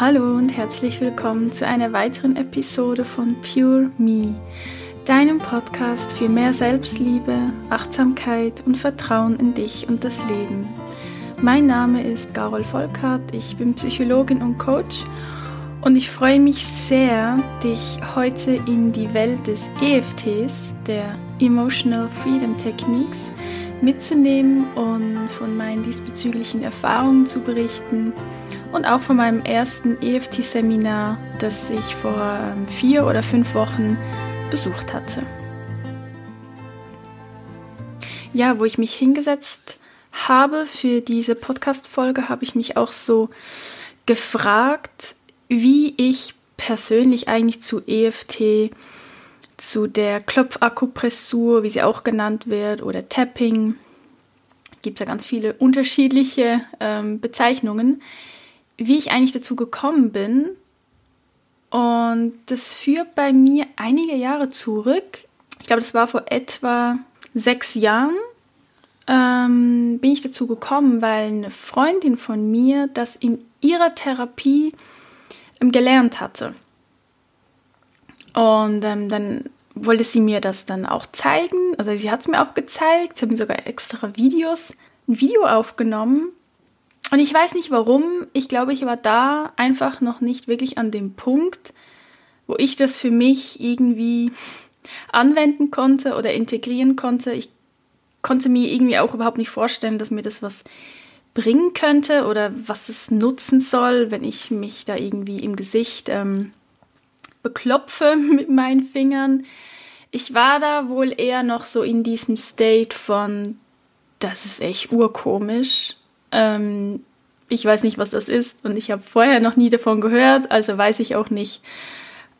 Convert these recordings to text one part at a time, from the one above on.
Hallo und herzlich willkommen zu einer weiteren Episode von Pure Me, deinem Podcast für mehr Selbstliebe, Achtsamkeit und Vertrauen in dich und das Leben. Mein Name ist Carol Volkart, ich bin Psychologin und Coach und ich freue mich sehr, dich heute in die Welt des EFTs, der Emotional Freedom Techniques, mitzunehmen und von meinen diesbezüglichen Erfahrungen zu berichten und auch von meinem ersten EFT-Seminar, das ich vor ähm, vier oder fünf Wochen besucht hatte. Ja, wo ich mich hingesetzt habe für diese Podcast-Folge, habe ich mich auch so gefragt, wie ich persönlich eigentlich zu EFT, zu der Klopfakupressur, wie sie auch genannt wird, oder Tapping, gibt es ja ganz viele unterschiedliche ähm, Bezeichnungen, wie ich eigentlich dazu gekommen bin. Und das führt bei mir einige Jahre zurück. Ich glaube, das war vor etwa sechs Jahren. Ähm, bin ich dazu gekommen, weil eine Freundin von mir das in ihrer Therapie ähm, gelernt hatte. Und ähm, dann wollte sie mir das dann auch zeigen. Also sie hat es mir auch gezeigt. Sie hat mir sogar extra Videos, ein Video aufgenommen und ich weiß nicht warum. Ich glaube, ich war da einfach noch nicht wirklich an dem Punkt, wo ich das für mich irgendwie anwenden konnte oder integrieren konnte. Ich konnte mir irgendwie auch überhaupt nicht vorstellen, dass mir das was bringen könnte oder was es nutzen soll, wenn ich mich da irgendwie im Gesicht ähm, beklopfe mit meinen Fingern. Ich war da wohl eher noch so in diesem State von, das ist echt urkomisch ähm, ich weiß nicht, was das ist und ich habe vorher noch nie davon gehört, also weiß ich auch nicht,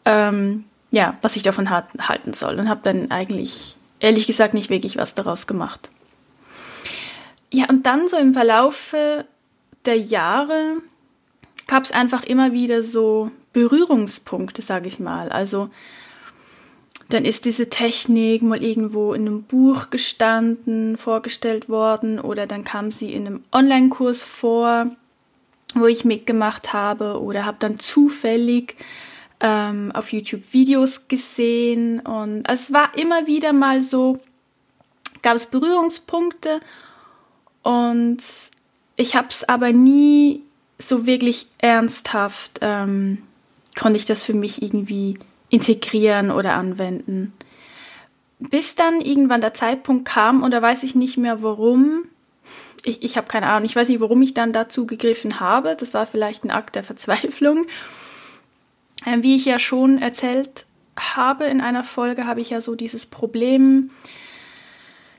ähm, ja, was ich davon halten soll und habe dann eigentlich, ehrlich gesagt, nicht wirklich was daraus gemacht. Ja, und dann so im Verlaufe der Jahre gab es einfach immer wieder so Berührungspunkte, sage ich mal. Also dann ist diese Technik mal irgendwo in einem Buch gestanden, vorgestellt worden oder dann kam sie in einem Online-Kurs vor, wo ich mitgemacht habe oder habe dann zufällig ähm, auf YouTube Videos gesehen und es war immer wieder mal so, gab es Berührungspunkte und ich habe es aber nie so wirklich ernsthaft, ähm, konnte ich das für mich irgendwie integrieren oder anwenden. Bis dann irgendwann der Zeitpunkt kam und da weiß ich nicht mehr warum. Ich, ich habe keine Ahnung, ich weiß nicht, warum ich dann dazu gegriffen habe. Das war vielleicht ein Akt der Verzweiflung. Ähm, wie ich ja schon erzählt habe in einer Folge, habe ich ja so dieses Problem,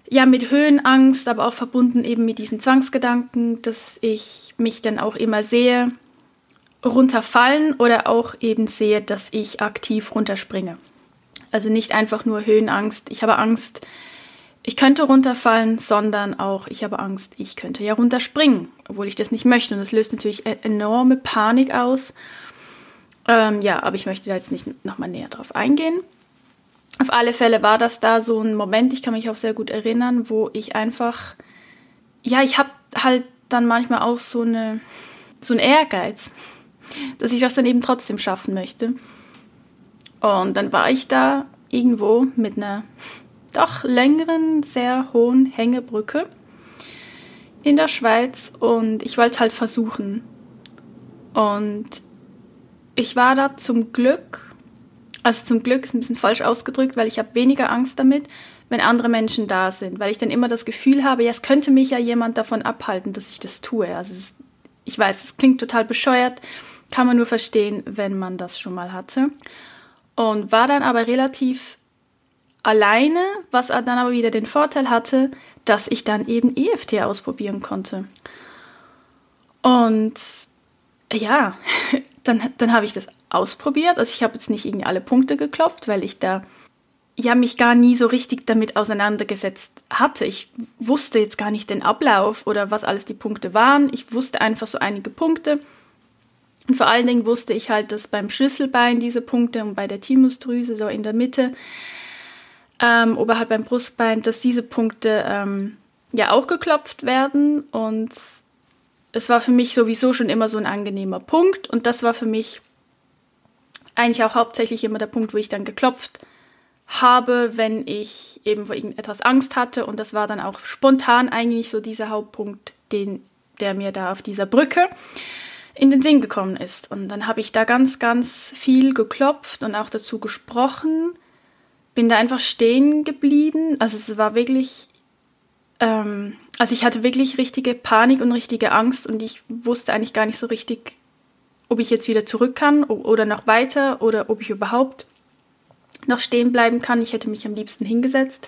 ja, mit Höhenangst, aber auch verbunden eben mit diesen Zwangsgedanken, dass ich mich dann auch immer sehe, runterfallen oder auch eben sehe, dass ich aktiv runterspringe. Also nicht einfach nur Höhenangst, ich habe Angst, ich könnte runterfallen, sondern auch ich habe Angst, ich könnte ja runterspringen, obwohl ich das nicht möchte. Und das löst natürlich e- enorme Panik aus. Ähm, ja, aber ich möchte da jetzt nicht nochmal näher drauf eingehen. Auf alle Fälle war das da so ein Moment, ich kann mich auch sehr gut erinnern, wo ich einfach, ja, ich habe halt dann manchmal auch so eine, so einen Ehrgeiz dass ich das dann eben trotzdem schaffen möchte. Und dann war ich da irgendwo mit einer doch längeren, sehr hohen Hängebrücke in der Schweiz und ich wollte es halt versuchen. Und ich war da zum Glück, also zum Glück ist ein bisschen falsch ausgedrückt, weil ich habe weniger Angst damit, wenn andere Menschen da sind, weil ich dann immer das Gefühl habe, ja, es könnte mich ja jemand davon abhalten, dass ich das tue. Also es, ich weiß, es klingt total bescheuert, kann man nur verstehen, wenn man das schon mal hatte. Und war dann aber relativ alleine, was dann aber wieder den Vorteil hatte, dass ich dann eben EFT ausprobieren konnte. Und ja, dann, dann habe ich das ausprobiert. Also ich habe jetzt nicht irgendwie alle Punkte geklopft, weil ich da ja mich gar nie so richtig damit auseinandergesetzt hatte. Ich wusste jetzt gar nicht den Ablauf oder was alles die Punkte waren. Ich wusste einfach so einige Punkte und vor allen Dingen wusste ich halt, dass beim Schlüsselbein diese Punkte und bei der Thymusdrüse so in der Mitte, ähm, oberhalb beim Brustbein, dass diese Punkte ähm, ja auch geklopft werden. Und es war für mich sowieso schon immer so ein angenehmer Punkt und das war für mich eigentlich auch hauptsächlich immer der Punkt, wo ich dann geklopft habe, wenn ich eben vor irgendetwas Angst hatte und das war dann auch spontan eigentlich so dieser Hauptpunkt, den der mir da auf dieser Brücke in den Sinn gekommen ist. Und dann habe ich da ganz, ganz viel geklopft und auch dazu gesprochen. Bin da einfach stehen geblieben. Also es war wirklich, ähm, also ich hatte wirklich richtige Panik und richtige Angst und ich wusste eigentlich gar nicht so richtig, ob ich jetzt wieder zurück kann oder noch weiter oder ob ich überhaupt noch stehen bleiben kann. Ich hätte mich am liebsten hingesetzt.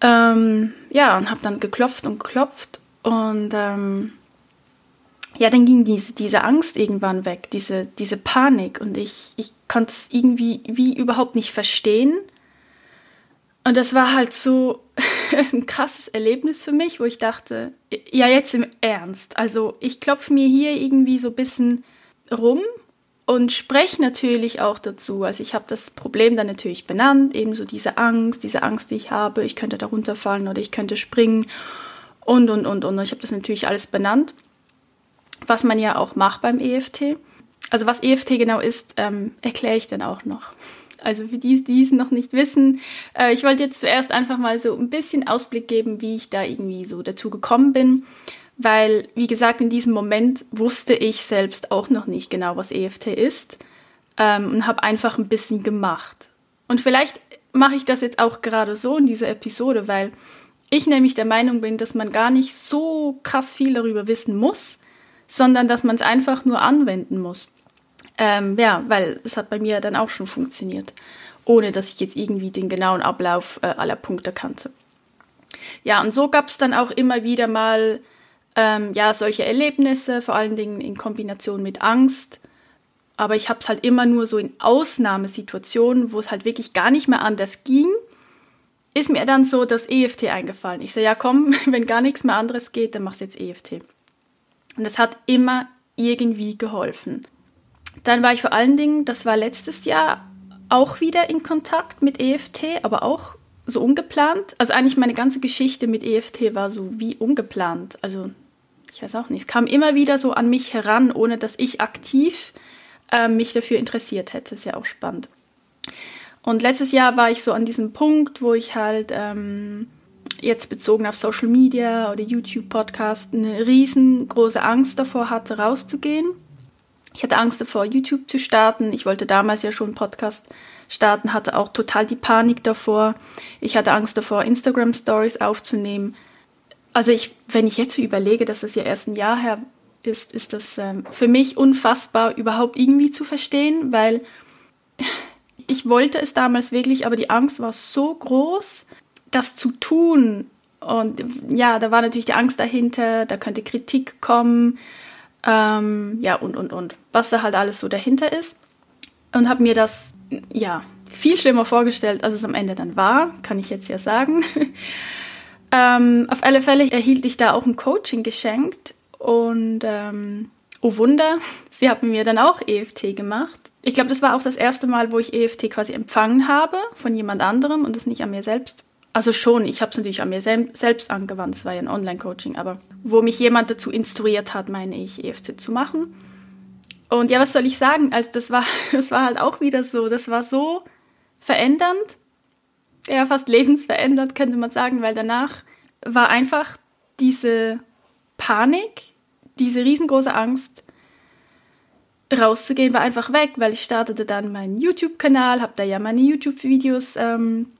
Ähm, ja, und habe dann geklopft und geklopft und ähm, ja, dann ging diese, diese Angst irgendwann weg, diese, diese Panik. Und ich, ich konnte es irgendwie wie überhaupt nicht verstehen. Und das war halt so ein krasses Erlebnis für mich, wo ich dachte, ja, jetzt im Ernst. Also ich klopfe mir hier irgendwie so ein bisschen rum und spreche natürlich auch dazu. Also ich habe das Problem dann natürlich benannt, ebenso diese Angst, diese Angst, die ich habe, ich könnte da runterfallen oder ich könnte springen und, und, und, und. Ich habe das natürlich alles benannt, was man ja auch macht beim EFT. Also was EFT genau ist, ähm, erkläre ich dann auch noch. Also für die, die es noch nicht wissen, äh, ich wollte jetzt zuerst einfach mal so ein bisschen Ausblick geben, wie ich da irgendwie so dazu gekommen bin. Weil, wie gesagt, in diesem Moment wusste ich selbst auch noch nicht genau, was EFT ist ähm, und habe einfach ein bisschen gemacht. Und vielleicht mache ich das jetzt auch gerade so in dieser Episode, weil ich nämlich der Meinung bin, dass man gar nicht so krass viel darüber wissen muss, sondern dass man es einfach nur anwenden muss. Ähm, ja, weil es hat bei mir dann auch schon funktioniert, ohne dass ich jetzt irgendwie den genauen Ablauf äh, aller Punkte kannte. Ja, und so gab es dann auch immer wieder mal ähm, ja, solche Erlebnisse, vor allen Dingen in Kombination mit Angst. Aber ich habe es halt immer nur so in Ausnahmesituationen, wo es halt wirklich gar nicht mehr anders ging ist mir dann so das EFT eingefallen. Ich so, ja komm, wenn gar nichts mehr anderes geht, dann machst du jetzt EFT. Und es hat immer irgendwie geholfen. Dann war ich vor allen Dingen, das war letztes Jahr, auch wieder in Kontakt mit EFT, aber auch so ungeplant. Also eigentlich meine ganze Geschichte mit EFT war so wie ungeplant. Also ich weiß auch nicht. Es kam immer wieder so an mich heran, ohne dass ich aktiv äh, mich dafür interessiert hätte. Ist ja auch spannend. Und letztes Jahr war ich so an diesem Punkt, wo ich halt ähm, jetzt bezogen auf Social Media oder YouTube-Podcast eine riesengroße Angst davor hatte, rauszugehen. Ich hatte Angst davor, YouTube zu starten. Ich wollte damals ja schon einen Podcast starten, hatte auch total die Panik davor. Ich hatte Angst davor, Instagram-Stories aufzunehmen. Also ich, wenn ich jetzt so überlege, dass das ja erst ein Jahr her ist, ist das ähm, für mich unfassbar überhaupt irgendwie zu verstehen, weil ich wollte es damals wirklich, aber die Angst war so groß, das zu tun. Und ja, da war natürlich die Angst dahinter, da könnte Kritik kommen, ähm, ja, und, und, und. Was da halt alles so dahinter ist. Und habe mir das, ja, viel schlimmer vorgestellt, als es am Ende dann war, kann ich jetzt ja sagen. ähm, auf alle Fälle erhielt ich da auch ein Coaching geschenkt und ähm, oh Wunder, sie haben mir dann auch EFT gemacht ich glaube, das war auch das erste Mal, wo ich EFT quasi empfangen habe von jemand anderem und das nicht an mir selbst. Also schon, ich habe es natürlich an mir sel selbst angewandt, es war ja ein Online-Coaching, aber wo mich jemand dazu instruiert hat, meine ich, EFT zu machen. Und ja, was soll ich sagen? Also das war, das war halt auch wieder so, das war so verändernd, ja, fast lebensverändernd, könnte man sagen, weil danach war einfach diese Panik, diese riesengroße Angst, rauszugehen war einfach weg, weil ich startete dann meinen YouTube-Kanal, habe da ja meine YouTube-Videos ähm,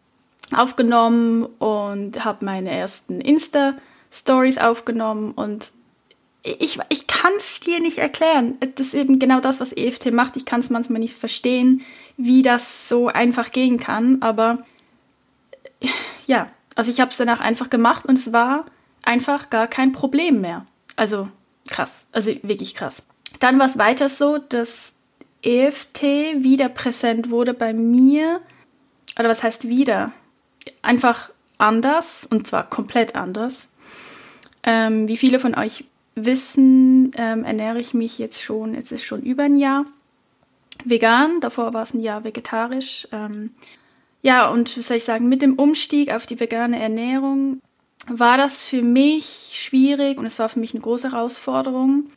aufgenommen und habe meine ersten Insta-Stories aufgenommen und ich, ich kann es dir nicht erklären. Das ist eben genau das, was EFT macht. Ich kann es manchmal nicht verstehen, wie das so einfach gehen kann, aber ja, also ich habe es danach einfach gemacht und es war einfach gar kein Problem mehr. Also krass, also wirklich krass. Dann war es weiter so, dass EFT wieder präsent wurde bei mir. Oder was heißt wieder? Einfach anders und zwar komplett anders. Ähm, wie viele von euch wissen, ähm, ernähre ich mich jetzt schon, jetzt ist schon über ein Jahr vegan. Davor war es ein Jahr vegetarisch. Ähm, ja, und was soll ich sagen, mit dem Umstieg auf die vegane Ernährung war das für mich schwierig und es war für mich eine große Herausforderung,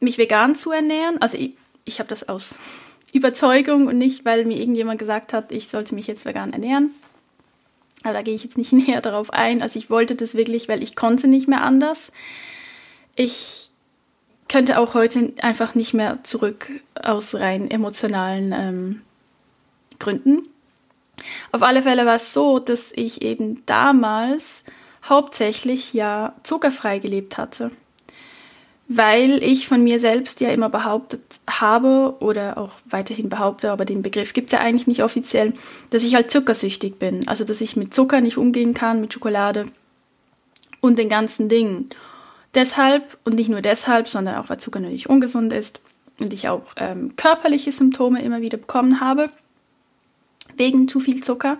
mich vegan zu ernähren. Also ich, ich habe das aus Überzeugung und nicht, weil mir irgendjemand gesagt hat, ich sollte mich jetzt vegan ernähren. Aber da gehe ich jetzt nicht näher darauf ein. Also ich wollte das wirklich, weil ich konnte nicht mehr anders. Ich könnte auch heute einfach nicht mehr zurück aus rein emotionalen ähm, Gründen. Auf alle Fälle war es so, dass ich eben damals hauptsächlich ja zuckerfrei gelebt hatte. Weil ich von mir selbst ja immer behauptet habe oder auch weiterhin behaupte, aber den Begriff gibt es ja eigentlich nicht offiziell, dass ich halt zuckersüchtig bin. Also dass ich mit Zucker nicht umgehen kann, mit Schokolade und den ganzen Dingen. Deshalb und nicht nur deshalb, sondern auch weil Zucker natürlich ungesund ist und ich auch ähm, körperliche Symptome immer wieder bekommen habe wegen zu viel Zucker.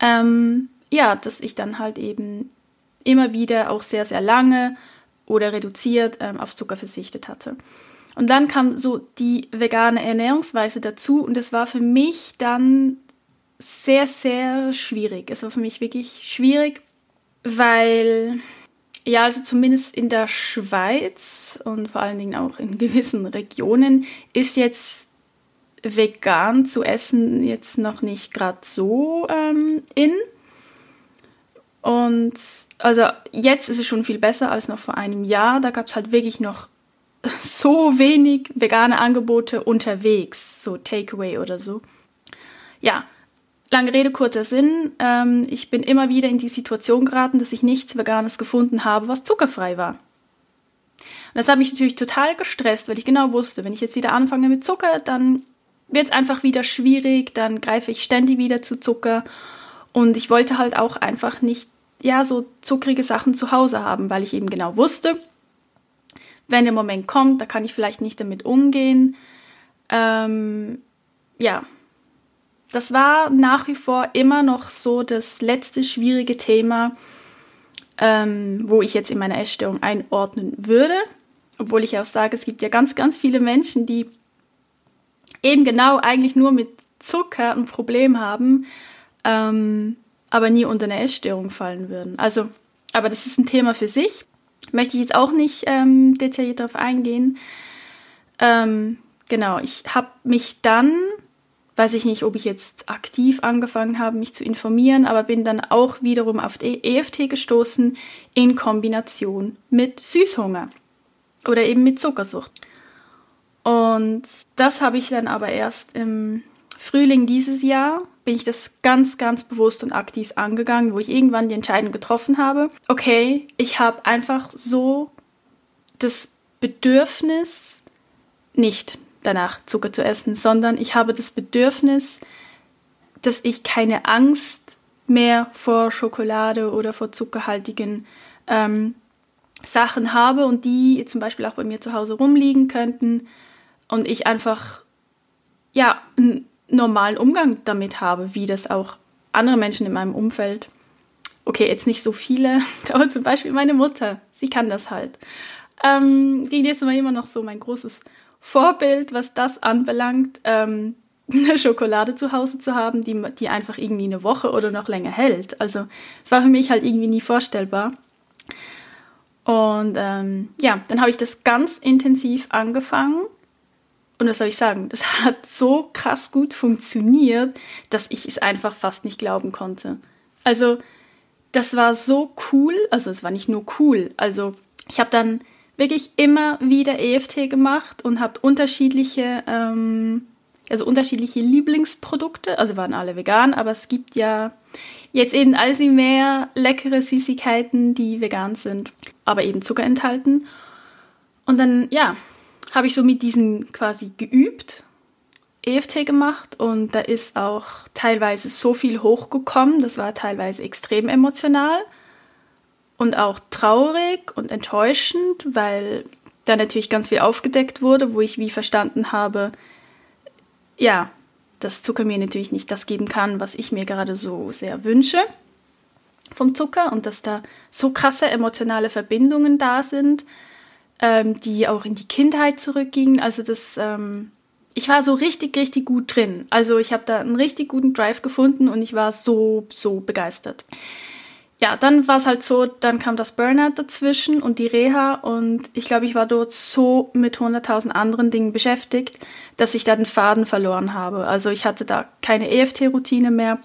Ähm, ja, dass ich dann halt eben immer wieder auch sehr, sehr lange oder reduziert ähm, auf Zucker verzichtet hatte. Und dann kam so die vegane Ernährungsweise dazu und das war für mich dann sehr, sehr schwierig. Es war für mich wirklich schwierig, weil, ja, also zumindest in der Schweiz und vor allen Dingen auch in gewissen Regionen ist jetzt vegan zu essen jetzt noch nicht gerade so ähm, in. Und also jetzt ist es schon viel besser als noch vor einem Jahr. Da gab es halt wirklich noch so wenig vegane Angebote unterwegs, so Takeaway oder so. Ja, lange Rede, kurzer Sinn. Ähm, ich bin immer wieder in die Situation geraten, dass ich nichts Veganes gefunden habe, was zuckerfrei war. Und das hat mich natürlich total gestresst, weil ich genau wusste, wenn ich jetzt wieder anfange mit Zucker, dann wird es einfach wieder schwierig, dann greife ich ständig wieder zu Zucker. Und ich wollte halt auch einfach nicht, ja, so zuckrige Sachen zu Hause haben, weil ich eben genau wusste, wenn der Moment kommt, da kann ich vielleicht nicht damit umgehen. Ähm, ja, das war nach wie vor immer noch so das letzte schwierige Thema, ähm, wo ich jetzt in meiner Essstörung einordnen würde. Obwohl ich auch sage, es gibt ja ganz, ganz viele Menschen, die eben genau eigentlich nur mit Zucker ein Problem haben, ähm, aber nie unter eine Essstörung fallen würden. Also, aber das ist ein Thema für sich. Möchte ich jetzt auch nicht ähm, detailliert darauf eingehen. Ähm, genau, ich habe mich dann, weiß ich nicht, ob ich jetzt aktiv angefangen habe, mich zu informieren, aber bin dann auch wiederum auf die EFT gestoßen in Kombination mit Süßhunger oder eben mit Zuckersucht. Und das habe ich dann aber erst im Frühling dieses Jahr, bin ich das ganz, ganz bewusst und aktiv angegangen, wo ich irgendwann die Entscheidung getroffen habe, okay, ich habe einfach so das Bedürfnis, nicht danach Zucker zu essen, sondern ich habe das Bedürfnis, dass ich keine Angst mehr vor Schokolade oder vor zuckerhaltigen ähm, Sachen habe und die zum Beispiel auch bei mir zu Hause rumliegen könnten und ich einfach ja normalen Umgang damit habe, wie das auch andere Menschen in meinem Umfeld. Okay, jetzt nicht so viele, aber zum Beispiel meine Mutter, sie kann das halt. Ähm, die ist immer noch so mein großes Vorbild, was das anbelangt, ähm, eine Schokolade zu Hause zu haben, die, die einfach irgendwie eine Woche oder noch länger hält. Also es war für mich halt irgendwie nie vorstellbar. Und ähm, ja, dann habe ich das ganz intensiv angefangen und was soll ich sagen? Das hat so krass gut funktioniert, dass ich es einfach fast nicht glauben konnte. Also, das war so cool. Also, es war nicht nur cool. Also, ich habe dann wirklich immer wieder EFT gemacht und habe unterschiedliche, ähm, also unterschiedliche Lieblingsprodukte. Also waren alle vegan, aber es gibt ja jetzt eben alles mehr leckere Süßigkeiten, die vegan sind, aber eben Zucker enthalten. Und dann, ja, habe ich so mit diesen quasi geübt, EFT gemacht und da ist auch teilweise so viel hochgekommen, das war teilweise extrem emotional und auch traurig und enttäuschend, weil da natürlich ganz viel aufgedeckt wurde, wo ich wie verstanden habe, ja, dass Zucker mir natürlich nicht das geben kann, was ich mir gerade so sehr wünsche vom Zucker und dass da so krasse emotionale Verbindungen da sind ähm, die auch in die Kindheit zurückgingen. Also das, ähm, ich war so richtig, richtig gut drin. Also ich habe da einen richtig guten Drive gefunden und ich war so, so begeistert. ja, dann war es halt so, dann kam das Burnout dazwischen und die Reha und ich glaube, ich war dort so mit 100.000 anderen Dingen beschäftigt, dass ich da den Faden verloren habe. Also ich hatte da keine EFT-Routine mehr,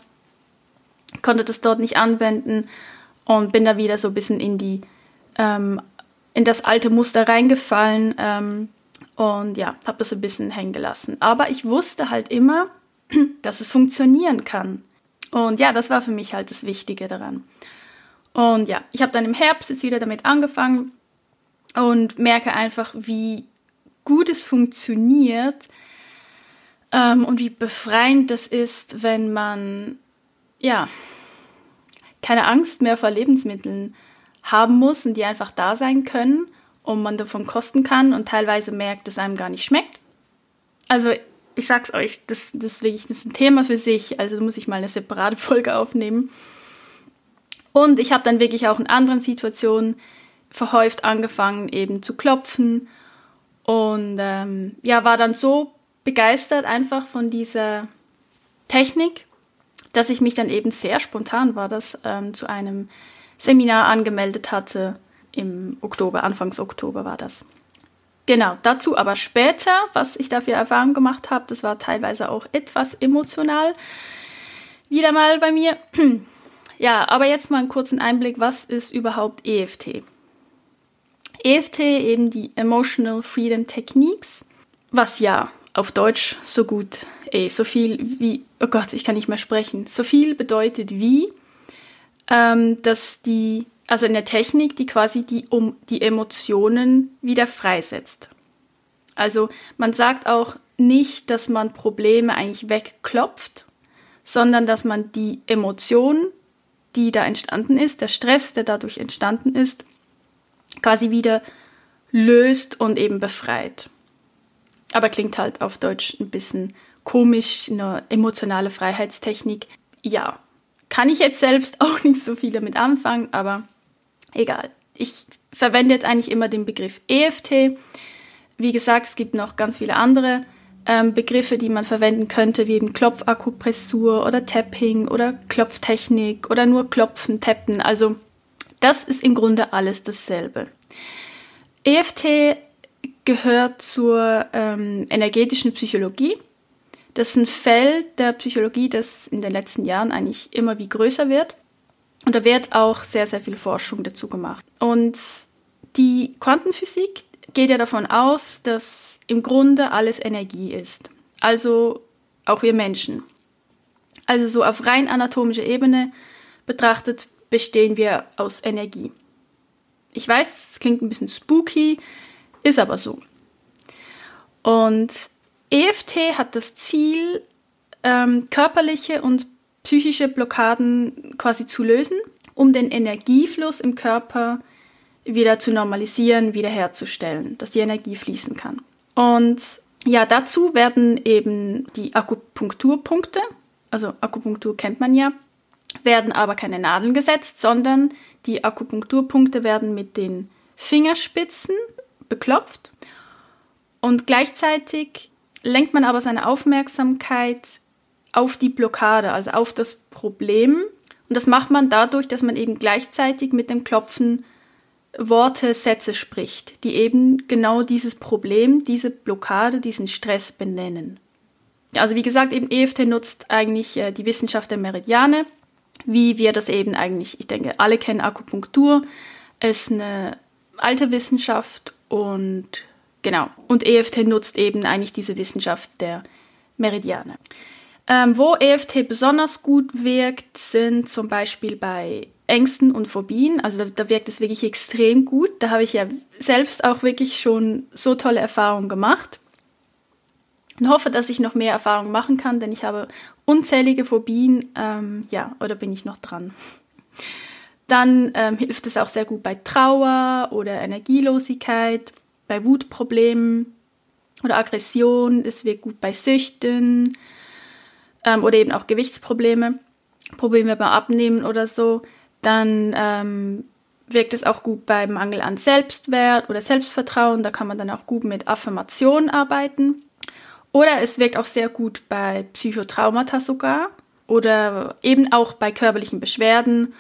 konnte das dort nicht anwenden und bin da wieder so ein bisschen in die ähm, in das alte Muster reingefallen ähm, und ja, habe das ein bisschen hängen gelassen. Aber ich wusste halt immer, dass es funktionieren kann. Und ja, das war für mich halt das Wichtige daran. Und ja, ich habe dann im Herbst jetzt wieder damit angefangen und merke einfach, wie gut es funktioniert ähm, und wie befreiend das ist, wenn man ja keine Angst mehr vor Lebensmitteln haben muss und die einfach da sein können und man davon kosten kann und teilweise merkt, dass einem gar nicht schmeckt. Also ich sag's euch, das, das ist wirklich das ist ein Thema für sich, also muss ich mal eine separate Folge aufnehmen. Und ich habe dann wirklich auch in anderen Situationen verhäuft angefangen, eben zu klopfen. Und ähm, ja, war dann so begeistert einfach von dieser Technik, dass ich mich dann eben sehr spontan war, das ähm, zu einem Seminar angemeldet hatte. Im Oktober, Anfangs Oktober war das. Genau, dazu aber später, was ich dafür Erfahrung gemacht habe, das war teilweise auch etwas emotional. Wieder mal bei mir. Ja, aber jetzt mal einen kurzen Einblick, was ist überhaupt EFT? EFT eben die Emotional Freedom Techniques, was ja auf Deutsch so gut, ey, so viel wie, oh Gott, ich kann nicht mehr sprechen, so viel bedeutet wie ähm, dass die, also eine Technik, die quasi die, um, die Emotionen wieder freisetzt. Also man sagt auch nicht, dass man Probleme eigentlich wegklopft, sondern dass man die Emotion, die da entstanden ist, der Stress, der dadurch entstanden ist, quasi wieder löst und eben befreit. Aber klingt halt auf Deutsch ein bisschen komisch, eine emotionale Freiheitstechnik. Ja, kann ich jetzt selbst auch nicht so viel damit anfangen, aber egal. Ich verwende jetzt eigentlich immer den Begriff EFT. Wie gesagt, es gibt noch ganz viele andere ähm, Begriffe, die man verwenden könnte, wie eben Klopfakupressur oder Tapping oder Klopftechnik oder nur Klopfen, Tappen. Also das ist im Grunde alles dasselbe. EFT gehört zur ähm, energetischen Psychologie. Das ist ein Feld der Psychologie, das in den letzten Jahren eigentlich immer wie größer wird. Und da wird auch sehr, sehr viel Forschung dazu gemacht. Und die Quantenphysik geht ja davon aus, dass im Grunde alles Energie ist. Also auch wir Menschen. Also so auf rein anatomischer Ebene betrachtet bestehen wir aus Energie. Ich weiß, es klingt ein bisschen spooky, ist aber so. Und EFT hat das Ziel, ähm, körperliche und psychische Blockaden quasi zu lösen, um den Energiefluss im Körper wieder zu normalisieren, wiederherzustellen, dass die Energie fließen kann. Und ja, dazu werden eben die Akupunkturpunkte, also Akupunktur kennt man ja, werden aber keine Nadeln gesetzt, sondern die Akupunkturpunkte werden mit den Fingerspitzen beklopft und gleichzeitig lenkt man aber seine Aufmerksamkeit auf die Blockade, also auf das Problem. Und das macht man dadurch, dass man eben gleichzeitig mit dem Klopfen Worte, Sätze spricht, die eben genau dieses Problem, diese Blockade, diesen Stress benennen. Also wie gesagt, eben EFT nutzt eigentlich äh, die Wissenschaft der Meridiane, wie wir das eben eigentlich, ich denke, alle kennen Akupunktur, ist eine alte Wissenschaft und Genau. Und EFT nutzt eben eigentlich diese Wissenschaft der Meridiane. Ähm, wo EFT besonders gut wirkt, sind zum Beispiel bei Ängsten und Phobien. Also da, da wirkt es wirklich extrem gut. Da habe ich ja selbst auch wirklich schon so tolle Erfahrungen gemacht. Und hoffe, dass ich noch mehr Erfahrungen machen kann, denn ich habe unzählige Phobien. Ähm, ja, oder bin ich noch dran? Dann ähm, hilft es auch sehr gut bei Trauer oder Energielosigkeit bei Wutproblemen oder Aggression, es wirkt gut bei Süchten ähm, oder eben auch Gewichtsprobleme, Probleme beim Abnehmen oder so. Dann ähm, wirkt es auch gut beim Mangel an Selbstwert oder Selbstvertrauen. Da kann man dann auch gut mit Affirmationen arbeiten. Oder es wirkt auch sehr gut bei Psychotraumata sogar oder eben auch bei körperlichen Beschwerden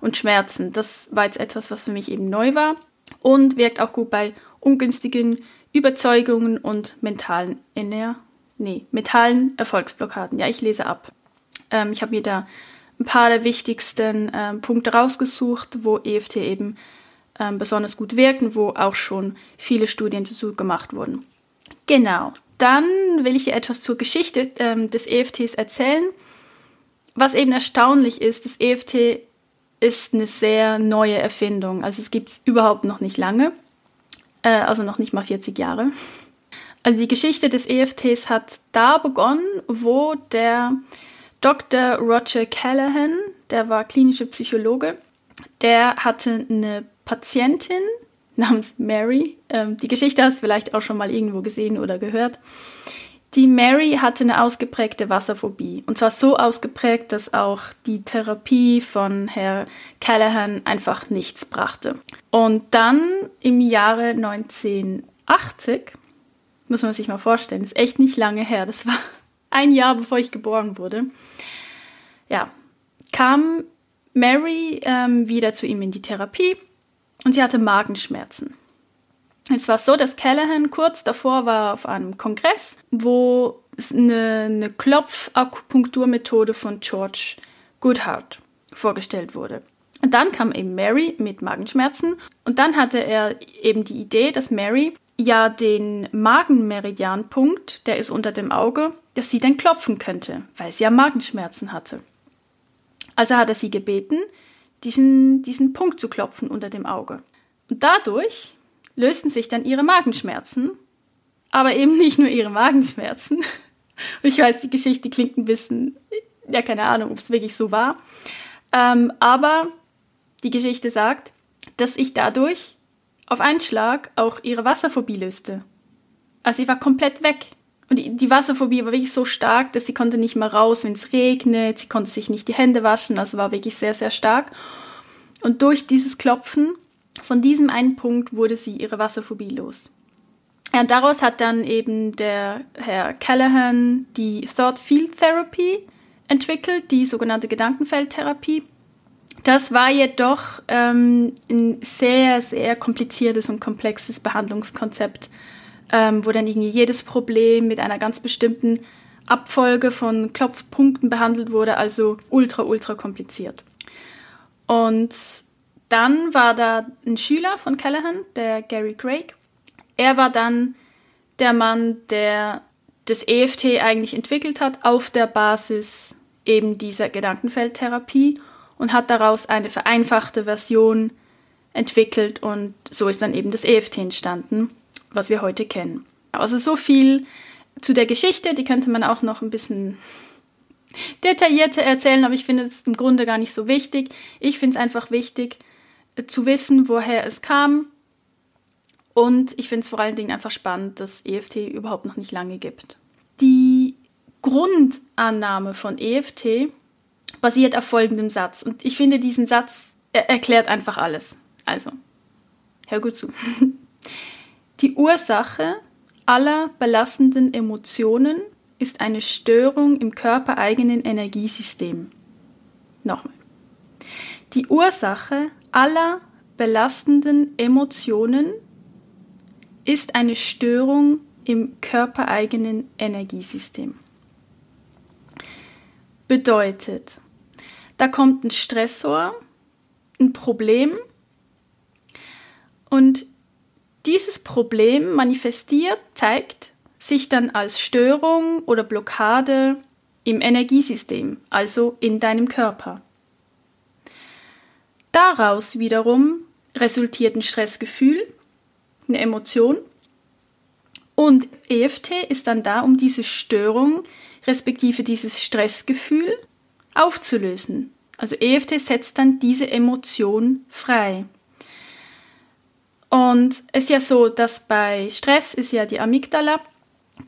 und Schmerzen. Das war jetzt etwas, was für mich eben neu war und wirkt auch gut bei ungünstigen Überzeugungen und mentalen Ener nee, mentalen Erfolgsblockaden. Ja, ich lese ab. Ähm, ich habe mir da ein paar der wichtigsten ähm, Punkte rausgesucht, wo EFT eben ähm, besonders gut wirken, wo auch schon viele Studien dazu gemacht wurden. Genau. Dann will ich hier etwas zur Geschichte ähm, des EFTs erzählen. Was eben erstaunlich ist, das EFT ist eine sehr neue Erfindung. Also es gibt es überhaupt noch nicht lange, äh, also noch nicht mal 40 Jahre. Also die Geschichte des EFTs hat da begonnen, wo der Dr. Roger Callahan, der war klinischer Psychologe, der hatte eine Patientin namens Mary. Ähm, die Geschichte hast du vielleicht auch schon mal irgendwo gesehen oder gehört. Die Mary hatte eine ausgeprägte Wasserphobie. Und zwar so ausgeprägt, dass auch die Therapie von Herr Callahan einfach nichts brachte. Und dann im Jahre 1980 muss man sich mal vorstellen, ist echt nicht lange her. Das war ein Jahr, bevor ich geboren wurde. Ja, kam Mary ähm, wieder zu ihm in die Therapie und sie hatte Magenschmerzen. Es war so, dass Callahan kurz davor war auf einem Kongress, wo eine, eine Klopfakupunkturmethode von George Goodhart vorgestellt wurde. Und dann kam eben Mary mit Magenschmerzen und dann hatte er eben die Idee, dass Mary ja den Magenmeridianpunkt, der ist unter dem Auge, dass sie dann klopfen könnte, weil sie ja Magenschmerzen hatte. Also hat er sie gebeten, diesen, diesen Punkt zu klopfen unter dem Auge. Und dadurch lösten sich dann ihre Magenschmerzen, aber eben nicht nur ihre Magenschmerzen. Und ich weiß, die Geschichte klingt ein bisschen, ja, keine Ahnung, ob es wirklich so war. Ähm, aber die Geschichte sagt, dass ich dadurch auf einen Schlag auch ihre Wasserphobie löste. Also sie war komplett weg. Und die, die Wasserphobie war wirklich so stark, dass sie konnte nicht mehr raus, wenn es regnet. Sie konnte sich nicht die Hände waschen. Also war wirklich sehr, sehr stark. Und durch dieses Klopfen von diesem einen Punkt wurde sie ihre Wasserphobie los. Und daraus hat dann eben der Herr Callahan die Thought Field Therapy entwickelt, die sogenannte Gedankenfeldtherapie. Das war jedoch ähm, ein sehr, sehr kompliziertes und komplexes Behandlungskonzept, ähm, wo dann irgendwie jedes Problem mit einer ganz bestimmten Abfolge von Klopfpunkten behandelt wurde, also ultra, ultra kompliziert. Und dann war da ein Schüler von Callahan, der Gary Craig. Er war dann der Mann, der das EFT eigentlich entwickelt hat auf der Basis eben dieser Gedankenfeldtherapie und hat daraus eine vereinfachte Version entwickelt und so ist dann eben das EFT entstanden, was wir heute kennen. Also so viel zu der Geschichte, die könnte man auch noch ein bisschen detaillierter erzählen, aber ich finde es im Grunde gar nicht so wichtig. Ich finde es einfach wichtig zu wissen, woher es kam und ich finde es vor allen Dingen einfach spannend, dass EFT überhaupt noch nicht lange gibt. Die Grundannahme von EFT basiert auf folgendem Satz. Und ich finde, diesen Satz er erklärt einfach alles. Also, hör gut zu. Die Ursache aller belastenden Emotionen ist eine Störung im körpereigenen Energiesystem. Nochmal. Die Ursache aller belastenden Emotionen ist eine Störung im körpereigenen Energiesystem. Bedeutet, da kommt ein Stressor, ein Problem und dieses Problem manifestiert, zeigt sich dann als Störung oder Blockade im Energiesystem, also in deinem Körper. Daraus wiederum resultiert ein Stressgefühl, eine Emotion und EFT ist dann da, um diese Störung respektive dieses Stressgefühl aufzulösen. Also EFT setzt dann diese Emotion frei. Und es ist ja so, dass bei Stress ist ja die Amygdala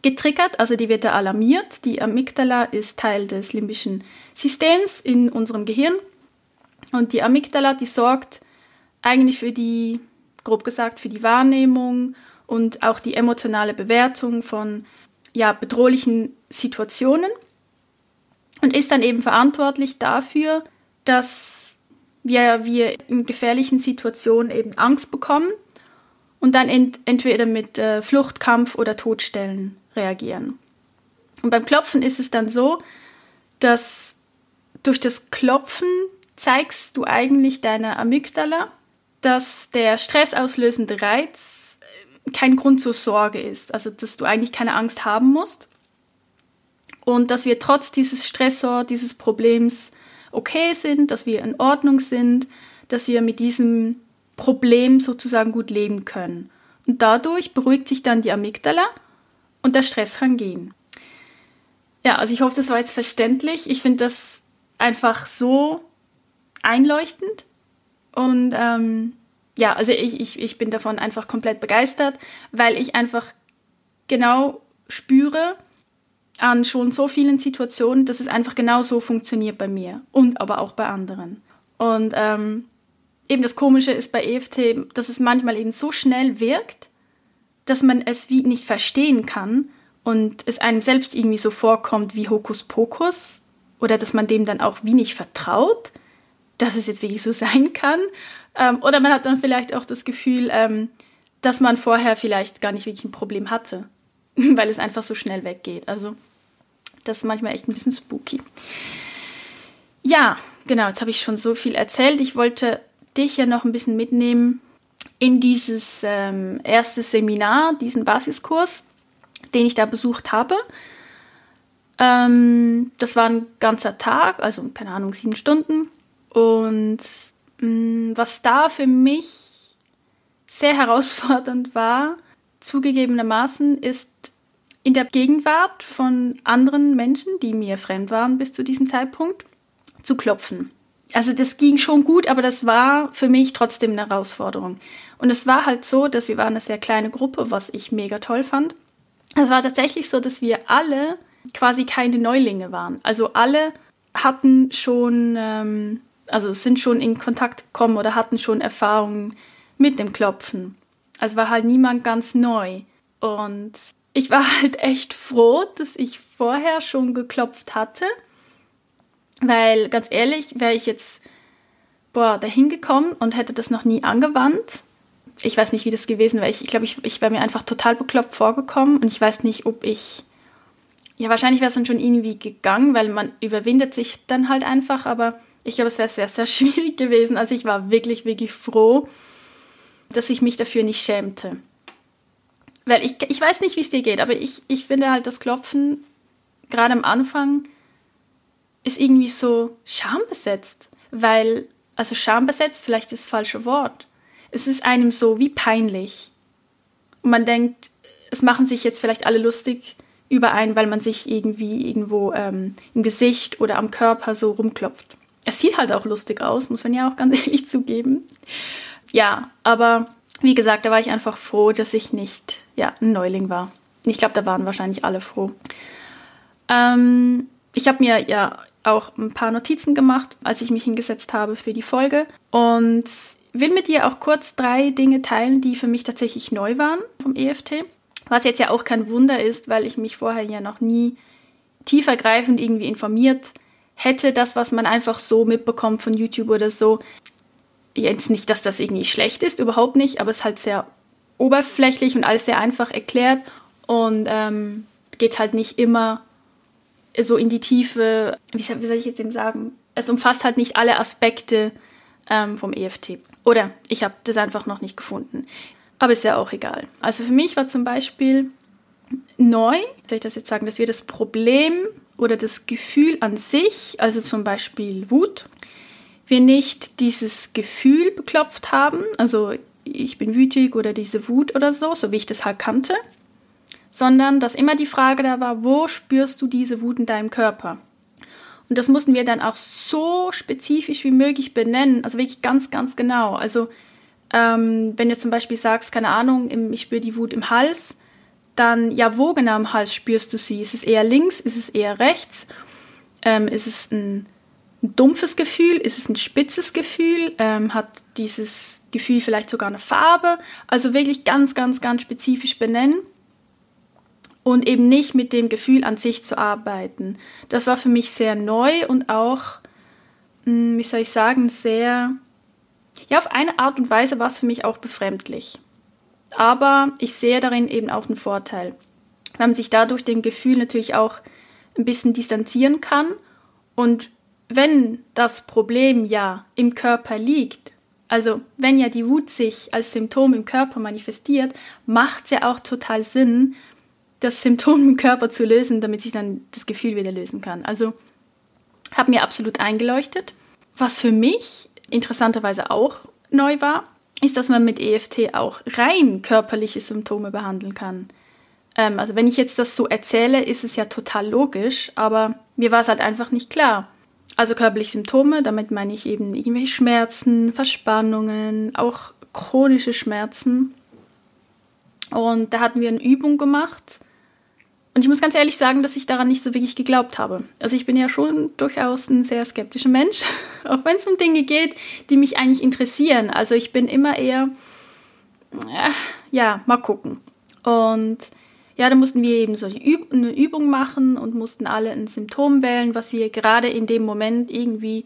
getriggert, also die wird da alarmiert. Die Amygdala ist Teil des limbischen Systems in unserem Gehirn. Und die Amygdala, die sorgt eigentlich für die, grob gesagt, für die Wahrnehmung und auch die emotionale Bewertung von ja, bedrohlichen Situationen und ist dann eben verantwortlich dafür, dass wir, wir in gefährlichen Situationen eben Angst bekommen und dann ent entweder mit äh, Flucht, Kampf oder Todstellen reagieren. Und beim Klopfen ist es dann so, dass durch das Klopfen zeigst du eigentlich deiner Amygdala, dass der stressauslösende Reiz äh, kein Grund zur Sorge ist, also dass du eigentlich keine Angst haben musst und dass wir trotz dieses Stressor, dieses Problems okay sind, dass wir in Ordnung sind, dass wir mit diesem Problem sozusagen gut leben können. Und dadurch beruhigt sich dann die Amygdala und der Stress kann gehen. Ja, also ich hoffe, das war jetzt verständlich. Ich finde das einfach so einleuchtend. Und ähm, ja, also ich, ich, ich bin davon einfach komplett begeistert, weil ich einfach genau spüre an schon so vielen Situationen, dass es einfach genau so funktioniert bei mir und aber auch bei anderen. Und ähm, eben das Komische ist bei EFT, dass es manchmal eben so schnell wirkt, dass man es wie nicht verstehen kann und es einem selbst irgendwie so vorkommt wie Hokuspokus oder dass man dem dann auch wie nicht vertraut, dass es jetzt wirklich so sein kann. Ähm, oder man hat dann vielleicht auch das Gefühl, ähm, dass man vorher vielleicht gar nicht wirklich ein Problem hatte, weil es einfach so schnell weggeht. Also das ist manchmal echt ein bisschen spooky. Ja, genau, jetzt habe ich schon so viel erzählt. Ich wollte dich ja noch ein bisschen mitnehmen in dieses ähm, erste Seminar, diesen Basiskurs, den ich da besucht habe. Ähm, das war ein ganzer Tag, also keine Ahnung, sieben Stunden. Und mh, mm, was da für mich sehr herausfordernd war, zugegebenermaßen, ist in der Gegenwart von anderen Menschen, die mir fremd waren bis zu diesem Zeitpunkt, zu klopfen also das ging schon gut, aber das war für mich trotzdem eine Herausforderung. Und es war halt so, dass wir waren eine sehr kleine Gruppe, was ich mega toll fand. Es war tatsächlich so, dass wir alle quasi keine Neulinge waren. Also alle hatten schon, ähm, also sind schon in Kontakt gekommen oder hatten schon Erfahrungen mit dem Klopfen. Also war halt niemand ganz neu. Und ich war halt echt froh, dass ich vorher schon geklopft hatte weil ganz ehrlich, wäre ich jetzt boah, dahin gekommen und hätte das noch nie angewandt. Ich weiß nicht, wie das gewesen wäre. Ich, ich glaube, ich, ich wäre mir einfach total bekloppt vorgekommen und ich weiß nicht, ob ich. Ja, wahrscheinlich wäre es dann schon irgendwie gegangen, weil man überwindet sich dann halt einfach, aber ich glaube, es wäre sehr, sehr schwierig gewesen. Also ich war wirklich, wirklich froh, dass ich mich dafür nicht schämte. Weil ich, ich weiß nicht, wie es dir geht, aber ich, ich finde halt das Klopfen gerade am Anfang ist irgendwie so schambesetzt, weil, also schambesetzt vielleicht ist das falsche Wort. Es ist einem so wie peinlich. Und man denkt, es machen sich jetzt vielleicht alle lustig über einen, weil man sich irgendwie irgendwo ähm, im Gesicht oder am Körper so rumklopft. Es sieht halt auch lustig aus, muss man ja auch ganz ehrlich zugeben. Ja, aber wie gesagt, da war ich einfach froh, dass ich nicht ja, ein Neuling war. Ich glaube, da waren wahrscheinlich alle froh. Ähm, ich habe mir ja auch ein paar Notizen gemacht, als ich mich hingesetzt habe für die Folge und will mit dir auch kurz drei Dinge teilen, die für mich tatsächlich neu waren vom EFT. Was jetzt ja auch kein Wunder ist, weil ich mich vorher ja noch nie tiefergreifend irgendwie informiert hätte. Das, was man einfach so mitbekommt von YouTube oder so. Jetzt nicht, dass das irgendwie schlecht ist, überhaupt nicht, aber es ist halt sehr oberflächlich und alles sehr einfach erklärt und ähm, geht halt nicht immer so in die Tiefe, wie soll, wie soll ich jetzt dem sagen? Es umfasst halt nicht alle Aspekte ähm, vom EFT. Oder ich habe das einfach noch nicht gefunden. Aber ist ja auch egal. Also für mich war zum Beispiel neu, soll ich das jetzt sagen, dass wir das Problem oder das Gefühl an sich, also zum Beispiel Wut, wir nicht dieses Gefühl beklopft haben, also ich bin wütig oder diese Wut oder so, so wie ich das halt kannte, sondern dass immer die Frage da war, wo spürst du diese Wut in deinem Körper? Und das mussten wir dann auch so spezifisch wie möglich benennen, also wirklich ganz, ganz genau. Also ähm, wenn du zum Beispiel sagst, keine Ahnung, ich spüre die Wut im Hals, dann ja, wo genau im Hals spürst du sie? Ist es eher links? Ist es eher rechts? Ähm, ist es ein, ein, dumpfes Gefühl? Ist es ein spitzes Gefühl? Ähm, hat dieses Gefühl vielleicht sogar eine Farbe? Also wirklich ganz, ganz, ganz spezifisch benennen und eben nicht mit dem Gefühl an sich zu arbeiten. Das war für mich sehr neu und auch hm, wie soll ich sagen, sehr, ja, auf eine Art und Weise war es für mich auch befremdlich. Aber ich sehe darin eben auch einen Vorteil, weil man sich dadurch dem Gefühl natürlich auch ein bisschen distanzieren kann. Und wenn das Problem ja im Körper liegt, also wenn ja die Wut sich als Symptom im Körper manifestiert, macht es ja auch total Sinn, das Symptom im Körper zu lösen, damit sich dann das Gefühl wieder lösen kann. Also hat mir absolut eingeleuchtet. Was für mich interessanterweise auch neu war, ist, dass man mit EFT auch rein körperliche Symptome behandeln kann. Ähm, also wenn ich jetzt das so erzähle, ist es ja total logisch, aber mir war es halt einfach nicht klar. Also körperliche Symptome, damit meine ich eben irgendwelche Schmerzen, Verspannungen, auch chronische Schmerzen. Und da hatten wir eine Übung gemacht, und ich muss ganz ehrlich sagen, dass ich daran nicht so wirklich geglaubt habe. Also ich bin ja schon durchaus ein sehr skeptischer Mensch, auch wenn es um Dinge geht, die mich eigentlich interessieren. Also ich bin immer eher, äh, ja, mal gucken. Und ja, da mussten wir eben so eine Übung machen und mussten alle ein Symptom wählen, was wir gerade in dem Moment irgendwie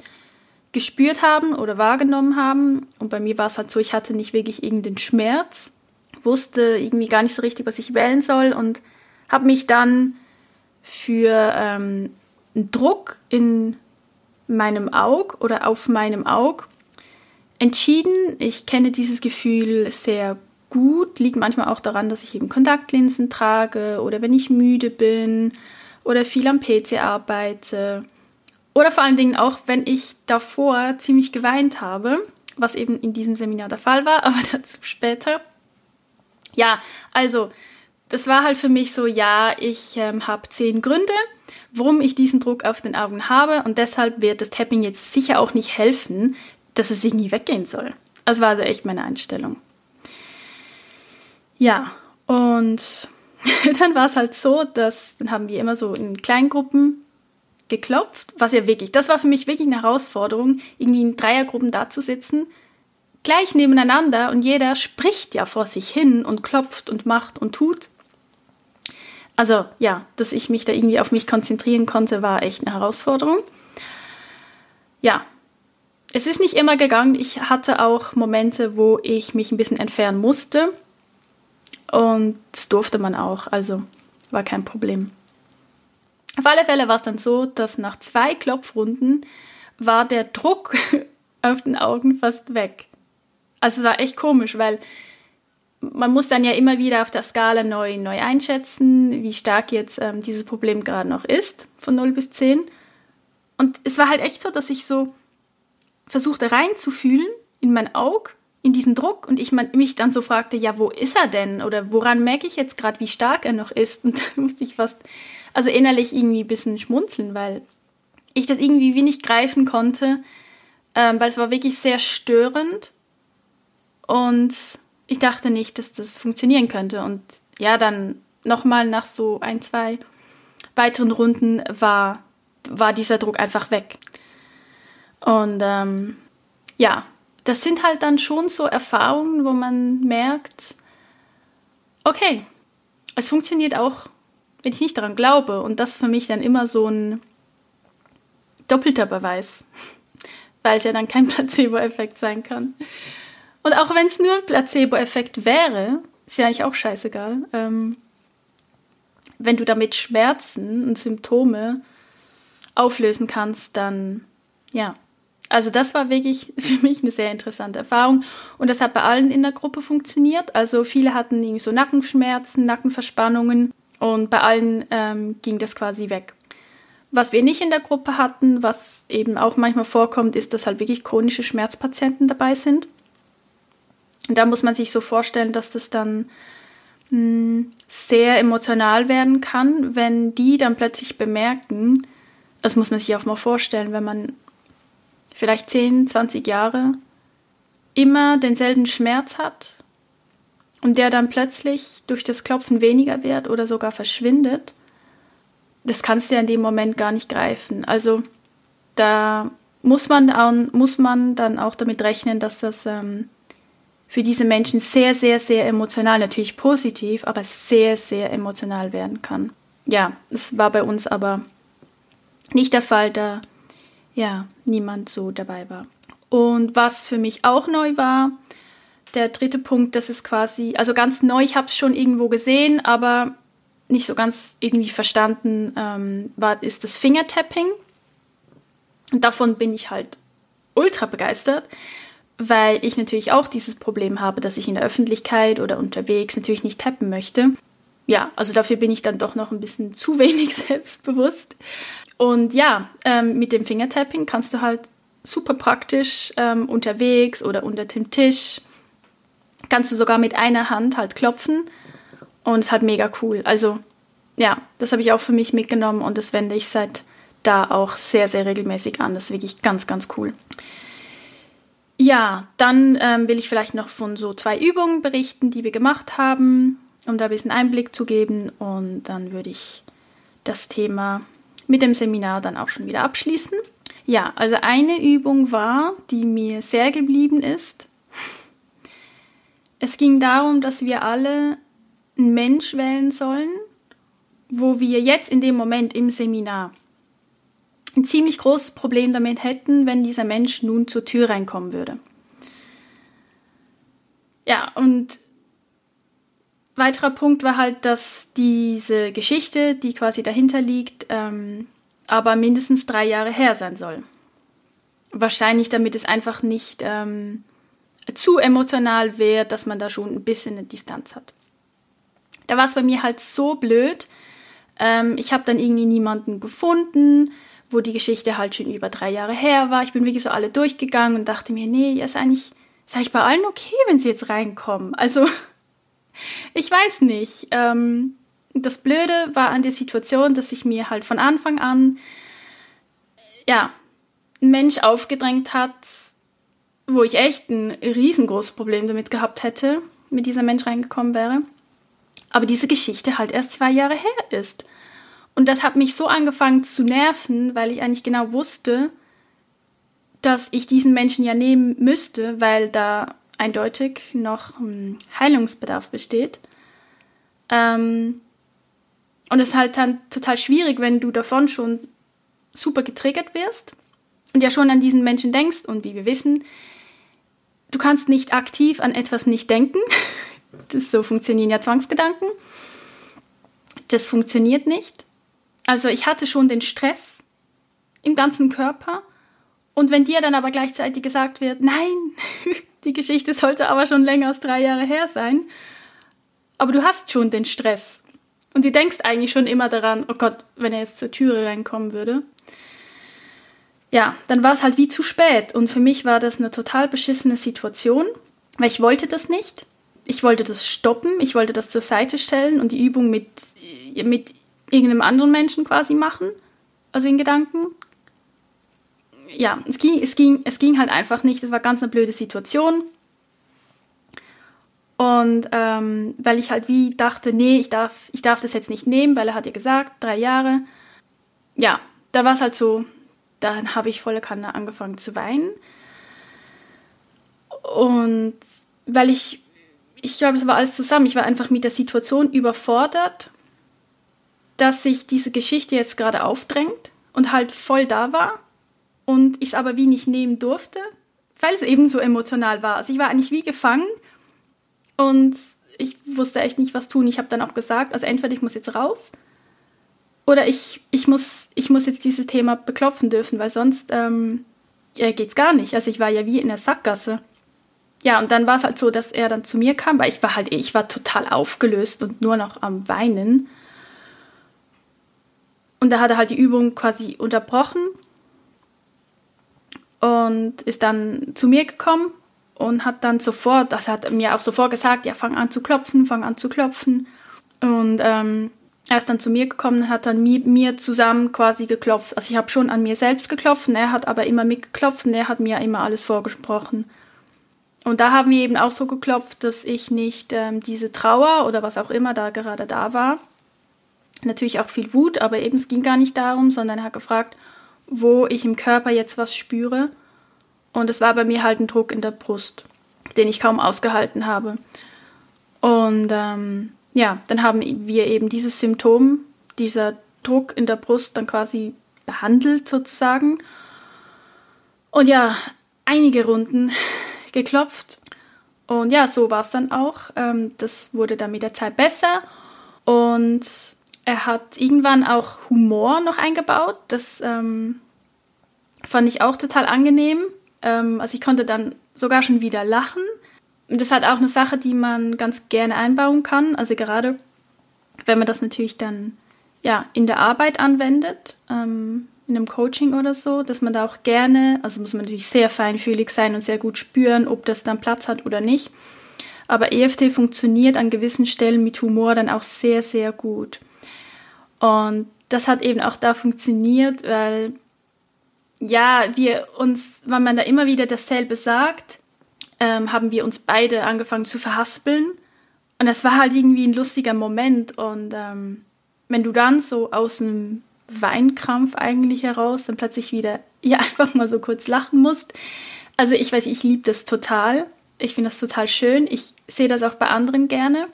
gespürt haben oder wahrgenommen haben. Und bei mir war es halt so, ich hatte nicht wirklich irgendeinen Schmerz, wusste irgendwie gar nicht so richtig, was ich wählen soll und habe mich dann für ähm, einen Druck in meinem Auge oder auf meinem Auge entschieden. Ich kenne dieses Gefühl sehr gut, liegt manchmal auch daran, dass ich eben Kontaktlinsen trage oder wenn ich müde bin oder viel am PC arbeite oder vor allen Dingen auch, wenn ich davor ziemlich geweint habe, was eben in diesem Seminar der Fall war, aber dazu später. Ja, also das war halt für mich so, ja, ich ähm, habe zehn Gründe, warum ich diesen Druck auf den Augen habe und deshalb wird das Tapping jetzt sicher auch nicht helfen, dass es irgendwie weggehen soll. Das war also echt meine Einstellung. Ja, und dann war es halt so, dass dann haben wir immer so in Kleingruppen geklopft, was ja wirklich, das war für mich wirklich eine Herausforderung, irgendwie in Dreiergruppen da zu sitzen gleich nebeneinander und jeder spricht ja vor sich hin und klopft und macht und tut. Also ja, dass ich mich da irgendwie auf mich konzentrieren konnte, war echt eine Herausforderung. Ja, es ist nicht immer gegangen. Ich hatte auch Momente, wo ich mich ein bisschen entfernen musste. Und das durfte man auch, also war kein Problem. Auf alle Fälle war es dann so, dass nach zwei Klopfrunden war der Druck auf den Augen fast weg. Also es war echt komisch, weil man muss dann ja immer wieder auf der Skala neu, neu einschätzen, wie stark jetzt ähm, dieses Problem gerade noch ist, von 0 bis 10. Und es war halt echt so, dass ich so versuchte reinzufühlen in mein Auge, in diesen Druck und ich mich dann so fragte, ja, wo ist er denn? Oder woran merke ich jetzt gerade, wie stark er noch ist? Und dann musste ich fast, also innerlich irgendwie ein bisschen schmunzeln, weil ich das irgendwie wenig greifen konnte, ähm, weil es war wirklich sehr störend und ich dachte nicht, dass das funktionieren könnte. Und ja, dann nochmal nach so ein, zwei weiteren Runden war, war dieser Druck einfach weg. Und ähm, ja, das sind halt dann schon so Erfahrungen, wo man merkt, okay, es funktioniert auch, wenn ich nicht daran glaube. Und das ist für mich dann immer so ein doppelter Beweis, weil es ja dann kein Placebo-Effekt sein kann. Und auch wenn es nur ein Placebo-Effekt wäre, ist ja eigentlich auch scheißegal. Ähm, wenn du damit Schmerzen und Symptome auflösen kannst, dann ja. Also das war wirklich für mich eine sehr interessante Erfahrung und das hat bei allen in der Gruppe funktioniert. Also viele hatten irgendwie so Nackenschmerzen, Nackenverspannungen und bei allen ähm, ging das quasi weg. Was wir nicht in der Gruppe hatten, was eben auch manchmal vorkommt, ist, dass halt wirklich chronische Schmerzpatienten dabei sind. Und da muss man sich so vorstellen, dass das dann mh, hm, sehr emotional werden kann, wenn die dann plötzlich bemerken, das muss man sich auch mal vorstellen, wenn man vielleicht 10, 20 Jahre immer denselben Schmerz hat und der dann plötzlich durch das Klopfen weniger wird oder sogar verschwindet, das kannst du ja in dem Moment gar nicht greifen. Also da muss man, dann, muss man dann auch damit rechnen, dass das ähm, für diese Menschen sehr, sehr, sehr emotional, natürlich positiv, aber sehr, sehr emotional werden kann. Ja, es war bei uns aber nicht der Fall, da ja, niemand so dabei war. Und was für mich auch neu war, der dritte Punkt, das ist quasi, also ganz neu, ich habe es schon irgendwo gesehen, aber nicht so ganz irgendwie verstanden, ähm, war, ist das Fingertapping. Und davon bin ich halt ultra begeistert, weil ich natürlich auch dieses Problem habe, dass ich in der Öffentlichkeit oder unterwegs natürlich nicht tappen möchte. Ja, also dafür bin ich dann doch noch ein bisschen zu wenig selbstbewusst. Und ja, ähm, mit dem Fingertapping kannst du halt super praktisch ähm, unterwegs oder unter dem Tisch. Kannst du sogar mit einer Hand halt klopfen und es ist halt mega cool. Also ja, das habe ich auch für mich mitgenommen und das wende ich seit da auch sehr, sehr regelmäßig an. Das ist wirklich ganz, ganz cool. Ja, dann ähm, will ich vielleicht noch von so zwei Übungen berichten, die wir gemacht haben, um da ein bisschen Einblick zu geben. Und dann würde ich das Thema mit dem Seminar dann auch schon wieder abschließen. Ja, also eine Übung war, die mir sehr geblieben ist. Es ging darum, dass wir alle einen Mensch wählen sollen, wo wir jetzt in dem Moment im Seminar ein ziemlich großes Problem damit hätten, wenn dieser Mensch nun zur Tür reinkommen würde. Ja, und weiterer Punkt war halt, dass diese Geschichte, die quasi dahinter liegt, ähm, aber mindestens drei Jahre her sein soll. Wahrscheinlich, damit es einfach nicht ähm, zu emotional wäre, dass man da schon ein bisschen eine Distanz hat. Da war es bei mir halt so blöd. Ähm, ich habe dann irgendwie niemanden gefunden, wo die Geschichte halt schon über drei Jahre her war. Ich bin wirklich so alle durchgegangen und dachte mir, nee, ist eigentlich, ist eigentlich bei allen okay, wenn sie jetzt reinkommen. Also, ich weiß nicht. Ähm, das Blöde war an der Situation, dass sich mir halt von Anfang an, ja, ein Mensch aufgedrängt hat, wo ich echt ein riesengroßes Problem damit gehabt hätte, mit dieser Mensch reingekommen wäre. Aber diese Geschichte halt erst zwei Jahre her ist. Und das hat mich so angefangen zu nerven, weil ich eigentlich genau wusste, dass ich diesen Menschen ja nehmen müsste, weil da eindeutig noch Heilungsbedarf besteht. Ähm, und es ist halt dann total schwierig, wenn du davon schon super getriggert wirst und ja schon an diesen Menschen denkst. Und wie wir wissen, du kannst nicht aktiv an etwas nicht denken. Das, so funktionieren ja Zwangsgedanken. Das funktioniert nicht. Also ich hatte schon den Stress im ganzen Körper. Und wenn dir dann aber gleichzeitig gesagt wird, nein, die Geschichte sollte aber schon länger als drei Jahre her sein, aber du hast schon den Stress und du denkst eigentlich schon immer daran, oh Gott, wenn er jetzt zur Türe reinkommen würde. Ja, dann war es halt wie zu spät. Und für mich war das eine total beschissene Situation, weil ich wollte das nicht. Ich wollte das stoppen, ich wollte das zur Seite stellen und die Übung mit, mit irgendeinem anderen Menschen quasi machen. Also in Gedanken. Ja, es ging, es, ging, es ging halt einfach nicht. Es war ganz eine blöde Situation. Und ähm, weil ich halt wie dachte, nee, ich darf, ich darf das jetzt nicht nehmen, weil er hat ja gesagt, drei Jahre. Ja, da war es halt so, dann habe ich volle Kanne angefangen zu weinen. Und weil ich, ich glaube, es war alles zusammen, ich war einfach mit der Situation überfordert, dass sich diese Geschichte jetzt gerade aufdrängt und halt voll da war und ich es aber wie nicht nehmen durfte, weil es eben so emotional war. Also ich war eigentlich wie gefangen und ich wusste echt nicht, was tun. Ich habe dann auch gesagt, also entweder ich muss jetzt raus oder ich, ich, muss, ich muss jetzt dieses Thema beklopfen dürfen, weil sonst ähm, ja, es gar nicht. Also ich war ja wie in der Sackgasse. Ja, und dann war es halt so, dass er dann zu mir kam, weil ich war halt, ich war total aufgelöst und nur noch am Weinen. Und da hat er halt die Übung quasi unterbrochen und ist dann zu mir gekommen und hat dann sofort, das hat mir auch sofort gesagt, ja, fang an zu klopfen, fang an zu klopfen. Und ähm, er ist dann zu mir gekommen, hat dann mit mir zusammen quasi geklopft. Also ich habe schon an mir selbst geklopft, und er hat aber immer mitgeklopft und er hat mir immer alles vorgesprochen. Und da haben wir eben auch so geklopft, dass ich nicht ähm, diese Trauer oder was auch immer da gerade da war, natürlich auch viel Wut, aber eben es ging gar nicht darum, sondern er hat gefragt, wo ich im Körper jetzt was spüre und es war bei mir halt ein Druck in der Brust, den ich kaum ausgehalten habe. Und ähm, ja, dann haben wir eben dieses Symptom, dieser Druck in der Brust dann quasi behandelt sozusagen. Und ja, einige Runden geklopft. Und ja, so war es dann auch. Ähm, das wurde dann mit der Zeit besser. Und er hat irgendwann auch Humor noch eingebaut. Das ähm, fand ich auch total angenehm. Ähm, also ich konnte dann sogar schon wieder lachen. Und das ist halt auch eine Sache, die man ganz gerne einbauen kann. Also gerade wenn man das natürlich dann ja in der Arbeit anwendet, ähm, in einem Coaching oder so, dass man da auch gerne, also muss man natürlich sehr feinfühlig sein und sehr gut spüren, ob das dann Platz hat oder nicht. Aber EFT funktioniert an gewissen Stellen mit Humor dann auch sehr, sehr gut. Und das hat eben auch da funktioniert, weil ja, wir uns, wenn man da immer wieder dasselbe sagt, ähm, haben wir uns beide angefangen zu verhaspeln. Und es war halt irgendwie ein lustiger Moment. Und ähm, wenn du dann so aus einem Weinkrampf eigentlich heraus dann plötzlich wieder ja einfach mal so kurz lachen musst. Also ich weiß, ich liebe das total. Ich finde das total schön. Ich sehe das auch bei anderen gerne,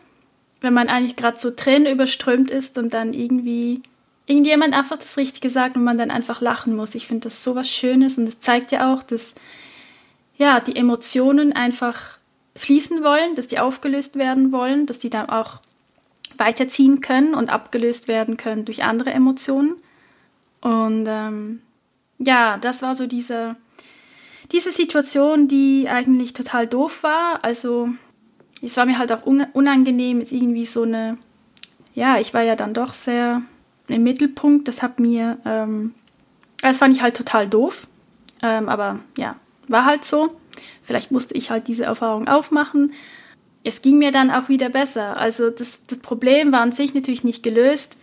wenn man eigentlich gerade so Tränen überströmt ist und dann irgendwie irgendjemand einfach das Richtige sagt und man dann einfach lachen muss. Ich finde das so was Schönes und es zeigt ja auch, dass ja, die Emotionen einfach fließen wollen, dass die aufgelöst werden wollen, dass die dann auch weiterziehen können und abgelöst werden können durch andere Emotionen. Und ähm, ja, das war so diese, diese Situation, die eigentlich total doof war. Also es war mir halt auch unangenehm, jetzt irgendwie so eine, ja, ich war ja dann doch sehr im Mittelpunkt. Das hat mir, ähm, das fand ich halt total doof. Ähm, aber ja, war halt so. Vielleicht musste ich halt diese Erfahrung aufmachen. Es ging mir dann auch wieder besser. Also das, das Problem war an sich natürlich nicht gelöst,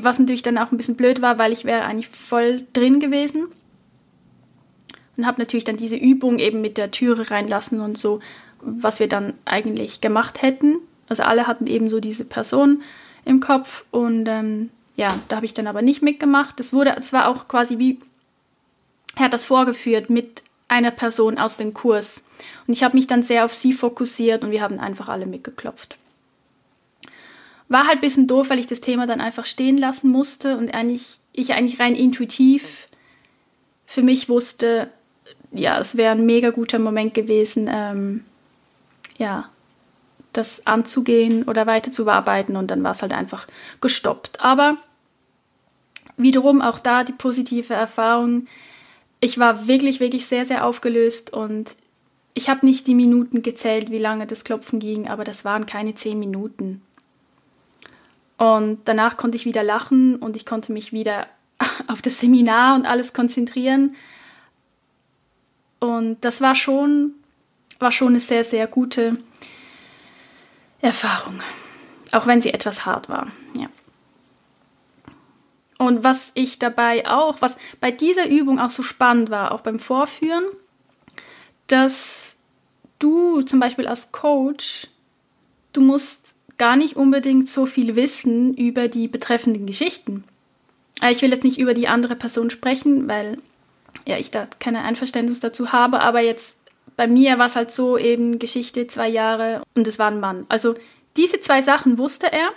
was natürlich dann auch ein bisschen blöd war, weil ich wäre eigentlich voll drin gewesen. Und habe natürlich dann diese Übung eben mit der Türe reinlassen und so, was wir dann eigentlich gemacht hätten. Also alle hatten eben so diese Person im Kopf und ähm, ja, da habe ich dann aber nicht mitgemacht. Das wurde zwar auch quasi wie, er hat das vorgeführt mit einer Person aus dem Kurs. Und ich habe mich dann sehr auf sie fokussiert und wir haben einfach alle mitgeklopft. War halt ein bisschen doof, weil ich das Thema dann einfach stehen lassen musste und eigentlich, ich eigentlich rein intuitiv für mich wusste, ja, es wäre ein mega guter Moment gewesen, ähm, ja, das anzugehen oder weiter zu bearbeiten und dann war es halt einfach gestoppt. Aber wiederum auch da die positive Erfahrung. Ich war wirklich, wirklich sehr, sehr aufgelöst und ich habe nicht die Minuten gezählt, wie lange das Klopfen ging, aber das waren keine zehn Minuten. Und danach konnte ich wieder lachen und ich konnte mich wieder auf das Seminar und alles konzentrieren. Und das war schon, war schon eine sehr, sehr gute Erfahrung. Auch wenn sie etwas hart war. Ja. Und was ich dabei auch, was bei dieser Übung auch so spannend war, auch beim Vorführen, dass du zum Beispiel als Coach, du musst gar nicht unbedingt so viel wissen über die betreffenden Geschichten. Äh, ich will jetzt nicht über die andere Person sprechen, weil ja, ich da keine Einverständnis dazu habe, aber jetzt bei mir war es halt so eben Geschichte, zwei Jahre und es war ein Mann. Also diese zwei Sachen wusste er.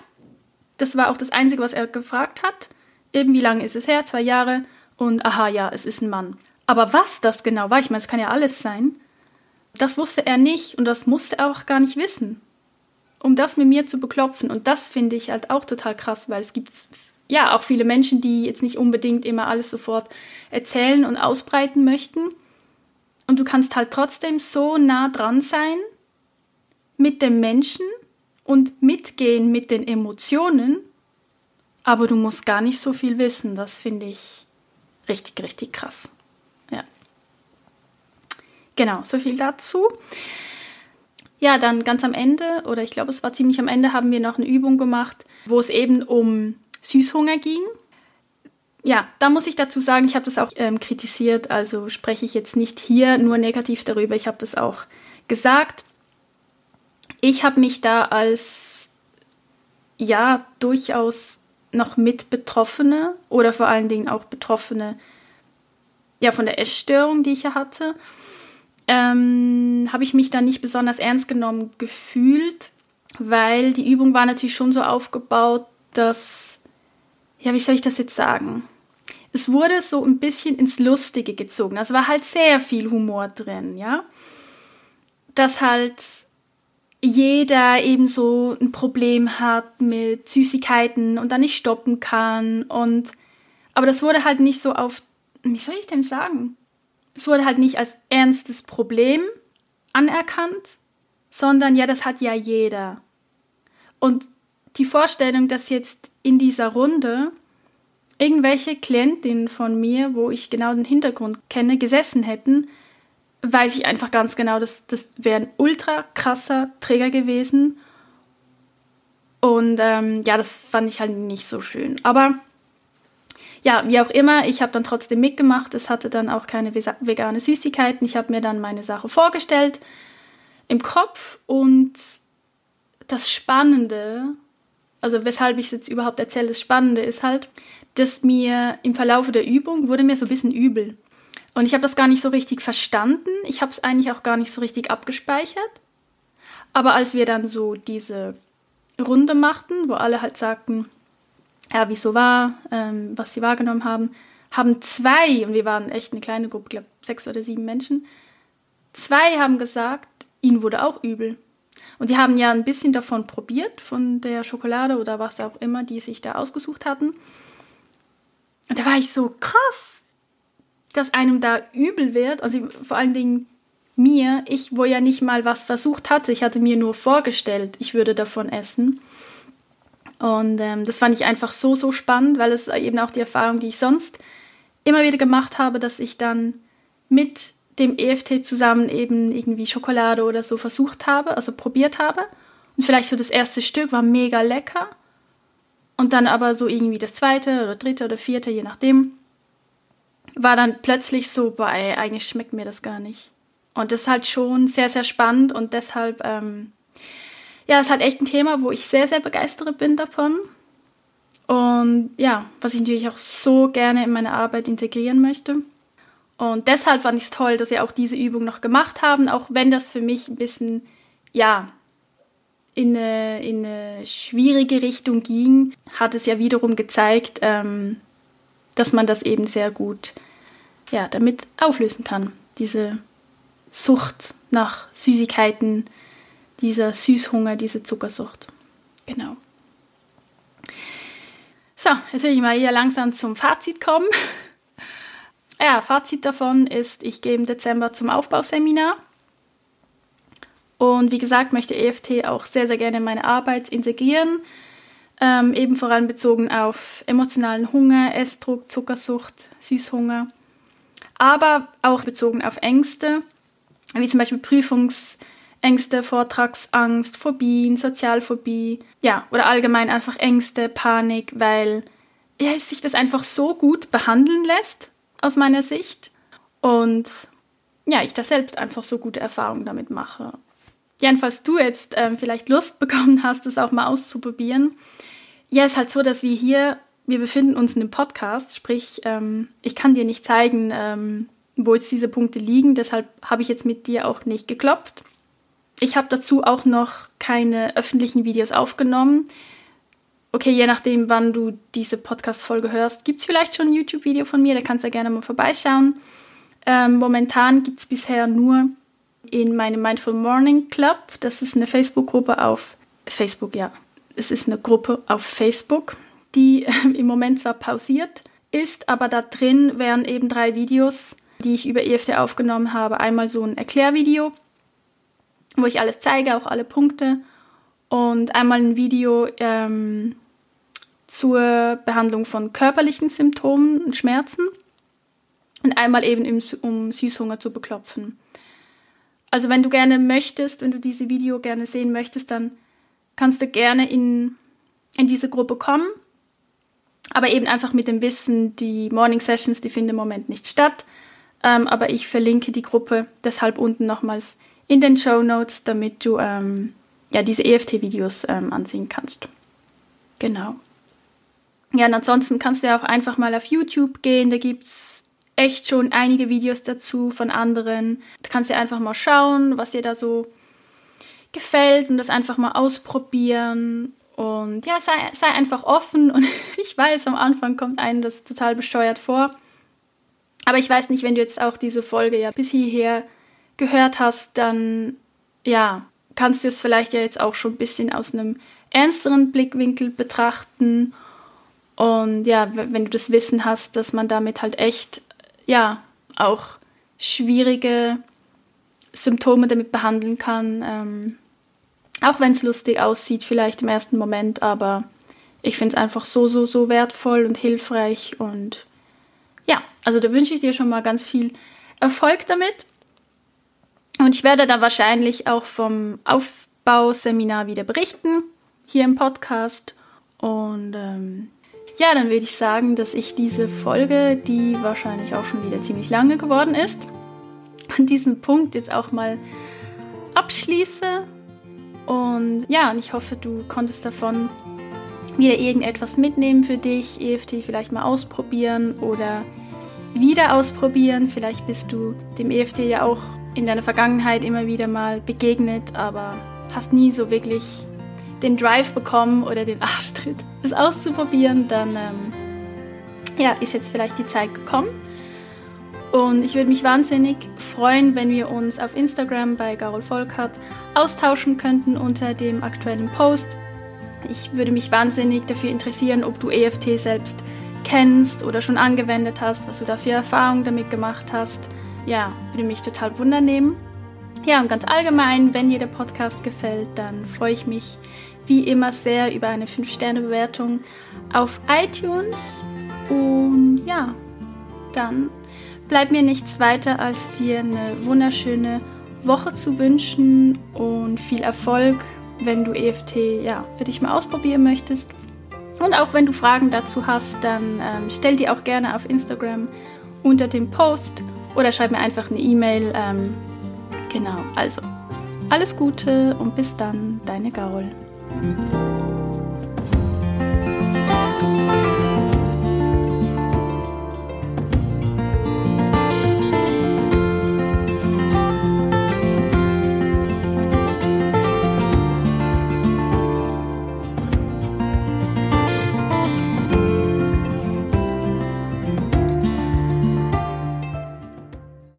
Das war auch das Einzige, was er gefragt hat. Eben wie lange ist es her? Zwei Jahre. Und aha, ja, es ist ein Mann. Aber was das genau war, ich meine, es kann ja alles sein, das wusste er nicht und das musste er auch gar nicht wissen um das mit mir zu beklopfen. Und das finde ich halt auch total krass, weil es gibt ja auch viele Menschen, die jetzt nicht unbedingt immer alles sofort erzählen und ausbreiten möchten. Und du kannst halt trotzdem so nah dran sein mit dem Menschen und mitgehen mit den Emotionen, aber du musst gar nicht so viel wissen. Das finde ich richtig, richtig krass. Ja. Genau, so viel dazu. Ja, dann ganz am Ende, oder ich glaube, es war ziemlich am Ende, haben wir noch eine Übung gemacht, wo es eben um Süßhunger ging. Ja, da muss ich dazu sagen, ich habe das auch ähm, kritisiert, also spreche ich jetzt nicht hier nur negativ darüber, ich habe das auch gesagt. Ich habe mich da als, ja, durchaus noch mit Betroffene oder vor allen Dingen auch Betroffene, ja, von der Essstörung, die ich ja hatte, ähm, habe ich mich dann nicht besonders ernst genommen gefühlt, weil die Übung war natürlich schon so aufgebaut, dass, ja, wie soll ich das jetzt sagen? es wurde so ein bisschen ins Lustige gezogen. Also war halt sehr viel Humor drin, ja. Dass halt jeder eben so ein Problem hat mit Süßigkeiten und dann nicht stoppen kann und aber das wurde halt nicht so auf wie soll ich denn sagen? Es wurde halt nicht als ernstes Problem anerkannt, sondern ja, das hat ja jeder. Und die Vorstellung, dass jetzt in dieser Runde irgendwelche Klientinnen von mir, wo ich genau den Hintergrund kenne, gesessen hätten, weiß ich einfach ganz genau, dass das wäre ein ultra krasser Träger gewesen. Und ähm, ja, das fand ich halt nicht so schön. Aber ja, wie auch immer, ich habe dann trotzdem mitgemacht. Es hatte dann auch keine vegane Süßigkeiten. Ich habe mir dann meine Sache vorgestellt im Kopf und das Spannende, also weshalb ich es jetzt überhaupt erzähle, das Spannende ist halt, dass mir im Verlauf der Übung wurde mir so ein bisschen übel. Und ich habe das gar nicht so richtig verstanden. Ich habe es eigentlich auch gar nicht so richtig abgespeichert. Aber als wir dann so diese Runde machten, wo alle halt sagten, ja, wie so war, ähm, was sie wahrgenommen haben, haben zwei, und wir waren echt eine kleine Gruppe, ich glaube sechs oder sieben Menschen, zwei haben gesagt, ihnen wurde auch übel. Und die haben ja ein bisschen davon probiert, von der Schokolade oder was auch immer, die sich da ausgesucht hatten. Und da war ich so krass, dass einem da übel wird. Also vor allen Dingen mir, ich, wo ja nicht mal was versucht hatte. Ich hatte mir nur vorgestellt, ich würde davon essen. Und ähm, das fand ich einfach so, so spannend, weil es eben auch die Erfahrung, die ich sonst immer wieder gemacht habe, dass ich dann mit dem EFT zusammen eben irgendwie Schokolade oder so versucht habe, also probiert habe. Und vielleicht so das erste Stück war mega lecker. Und dann aber so irgendwie das zweite oder dritte oder vierte, je nachdem, war dann plötzlich so, boah, ey, eigentlich schmeckt mir das gar nicht. Und das ist halt schon sehr, sehr spannend und deshalb, ähm, ja, es ist halt echt ein Thema, wo ich sehr, sehr begeistert bin davon. Und ja, was ich natürlich auch so gerne in meine Arbeit integrieren möchte. Und deshalb fand ich es toll, dass wir auch diese Übung noch gemacht haben, auch wenn das für mich ein bisschen, ja, in eine, in eine schwierige Richtung ging, hat es ja wiederum gezeigt, ähm, dass man das eben sehr gut ja, damit auflösen kann. Diese Sucht nach Süßigkeiten, dieser Süßhunger, diese Zuckersucht. Genau. So, jetzt will ich mal hier langsam zum Fazit kommen. Ja, Fazit davon ist, ich gehe im Dezember zum Aufbauseminar. Und wie gesagt, möchte EFT auch sehr, sehr gerne in meine Arbeit integrieren. Ähm, eben vor allem bezogen auf emotionalen Hunger, Essdruck, Zuckersucht, Süßhunger. Aber auch bezogen auf Ängste, wie zum Beispiel Prüfungsängste, Vortragsangst, Phobien, Sozialphobie. Ja, oder allgemein einfach Ängste, Panik, weil ja, sich das einfach so gut behandeln lässt aus meiner Sicht. Und ja, ich da selbst einfach so gute Erfahrungen damit mache. Jedenfalls du jetzt ähm, vielleicht Lust bekommen hast, das auch mal auszuprobieren. Ja, ist halt so, dass wir hier, wir befinden uns in einem Podcast, sprich, ähm, ich kann dir nicht zeigen, ähm, wo jetzt diese Punkte liegen, deshalb habe ich jetzt mit dir auch nicht geklopft. Ich habe dazu auch noch keine öffentlichen Videos aufgenommen okay, je nachdem, wann du diese Podcast-Folge hörst, gibt es vielleicht schon ein YouTube-Video von mir, da kannst du ja gerne mal vorbeischauen. Ähm, momentan gibt es bisher nur in meinem Mindful Morning Club, das ist eine Facebook-Gruppe auf Facebook, ja. Es ist eine Gruppe auf Facebook, die äh, im Moment zwar pausiert ist, aber da drin wären eben drei Videos, die ich über EFT aufgenommen habe. Einmal so ein Erklärvideo, wo ich alles zeige, auch alle Punkte und einmal ein Video ähm, zur Behandlung von körperlichen Symptomen und Schmerzen und einmal eben um Süßhunger zu beklopfen. Also wenn du gerne möchtest, wenn du diese Video gerne sehen möchtest, dann kannst du gerne in, in diese Gruppe kommen. Aber eben einfach mit dem Wissen, die Morning Sessions, die finden im Moment nicht statt. Ähm, aber ich verlinke die Gruppe deshalb unten nochmals in den Show Notes, damit du ähm, ja, diese EFT-Videos ähm, ansehen kannst. Genau. Ja, und ansonsten kannst du ja auch einfach mal auf YouTube gehen, da gibt es echt schon einige Videos dazu von anderen. Da kannst du einfach mal schauen, was dir da so gefällt und das einfach mal ausprobieren. Und ja, sei, sei einfach offen. Und ich weiß, am Anfang kommt einem das total bescheuert vor. Aber ich weiß nicht, wenn du jetzt auch diese Folge ja bis hierher gehört hast, dann ja, kannst du es vielleicht ja jetzt auch schon ein bisschen aus einem ernsteren Blickwinkel betrachten. Und ja, wenn du das Wissen hast, dass man damit halt echt, ja, auch schwierige Symptome damit behandeln kann. Ähm, auch wenn es lustig aussieht, vielleicht im ersten Moment, aber ich finde es einfach so, so, so wertvoll und hilfreich. Und ja, also da wünsche ich dir schon mal ganz viel Erfolg damit. Und ich werde dann wahrscheinlich auch vom Aufbauseminar wieder berichten, hier im Podcast. Und ähm, ja, dann würde ich sagen, dass ich diese Folge, die wahrscheinlich auch schon wieder ziemlich lange geworden ist, an diesem Punkt jetzt auch mal abschließe und ja, und ich hoffe, du konntest davon wieder irgendetwas mitnehmen für dich, EFT vielleicht mal ausprobieren oder wieder ausprobieren. Vielleicht bist du dem EFT ja auch in deiner Vergangenheit immer wieder mal begegnet, aber hast nie so wirklich den Drive bekommen oder den Arschtritt, es auszuprobieren, dann ähm, ja, ist jetzt vielleicht die Zeit gekommen. Und ich würde mich wahnsinnig freuen, wenn wir uns auf Instagram bei Garol Volkert austauschen könnten unter dem aktuellen Post. Ich würde mich wahnsinnig dafür interessieren, ob du EFT selbst kennst oder schon angewendet hast, was du da für Erfahrungen damit gemacht hast. Ja, würde mich total wundernehmen. Ja, und ganz allgemein, wenn dir der Podcast gefällt, dann freue ich mich wie immer sehr über eine 5-Sterne-Bewertung auf iTunes. Und ja, dann bleibt mir nichts weiter, als dir eine wunderschöne Woche zu wünschen und viel Erfolg, wenn du EFT ja, für dich mal ausprobieren möchtest. Und auch wenn du Fragen dazu hast, dann ähm, stell die auch gerne auf Instagram unter dem Post oder schreib mir einfach eine E-Mail. Ähm, genau, also alles Gute und bis dann, deine Gaul.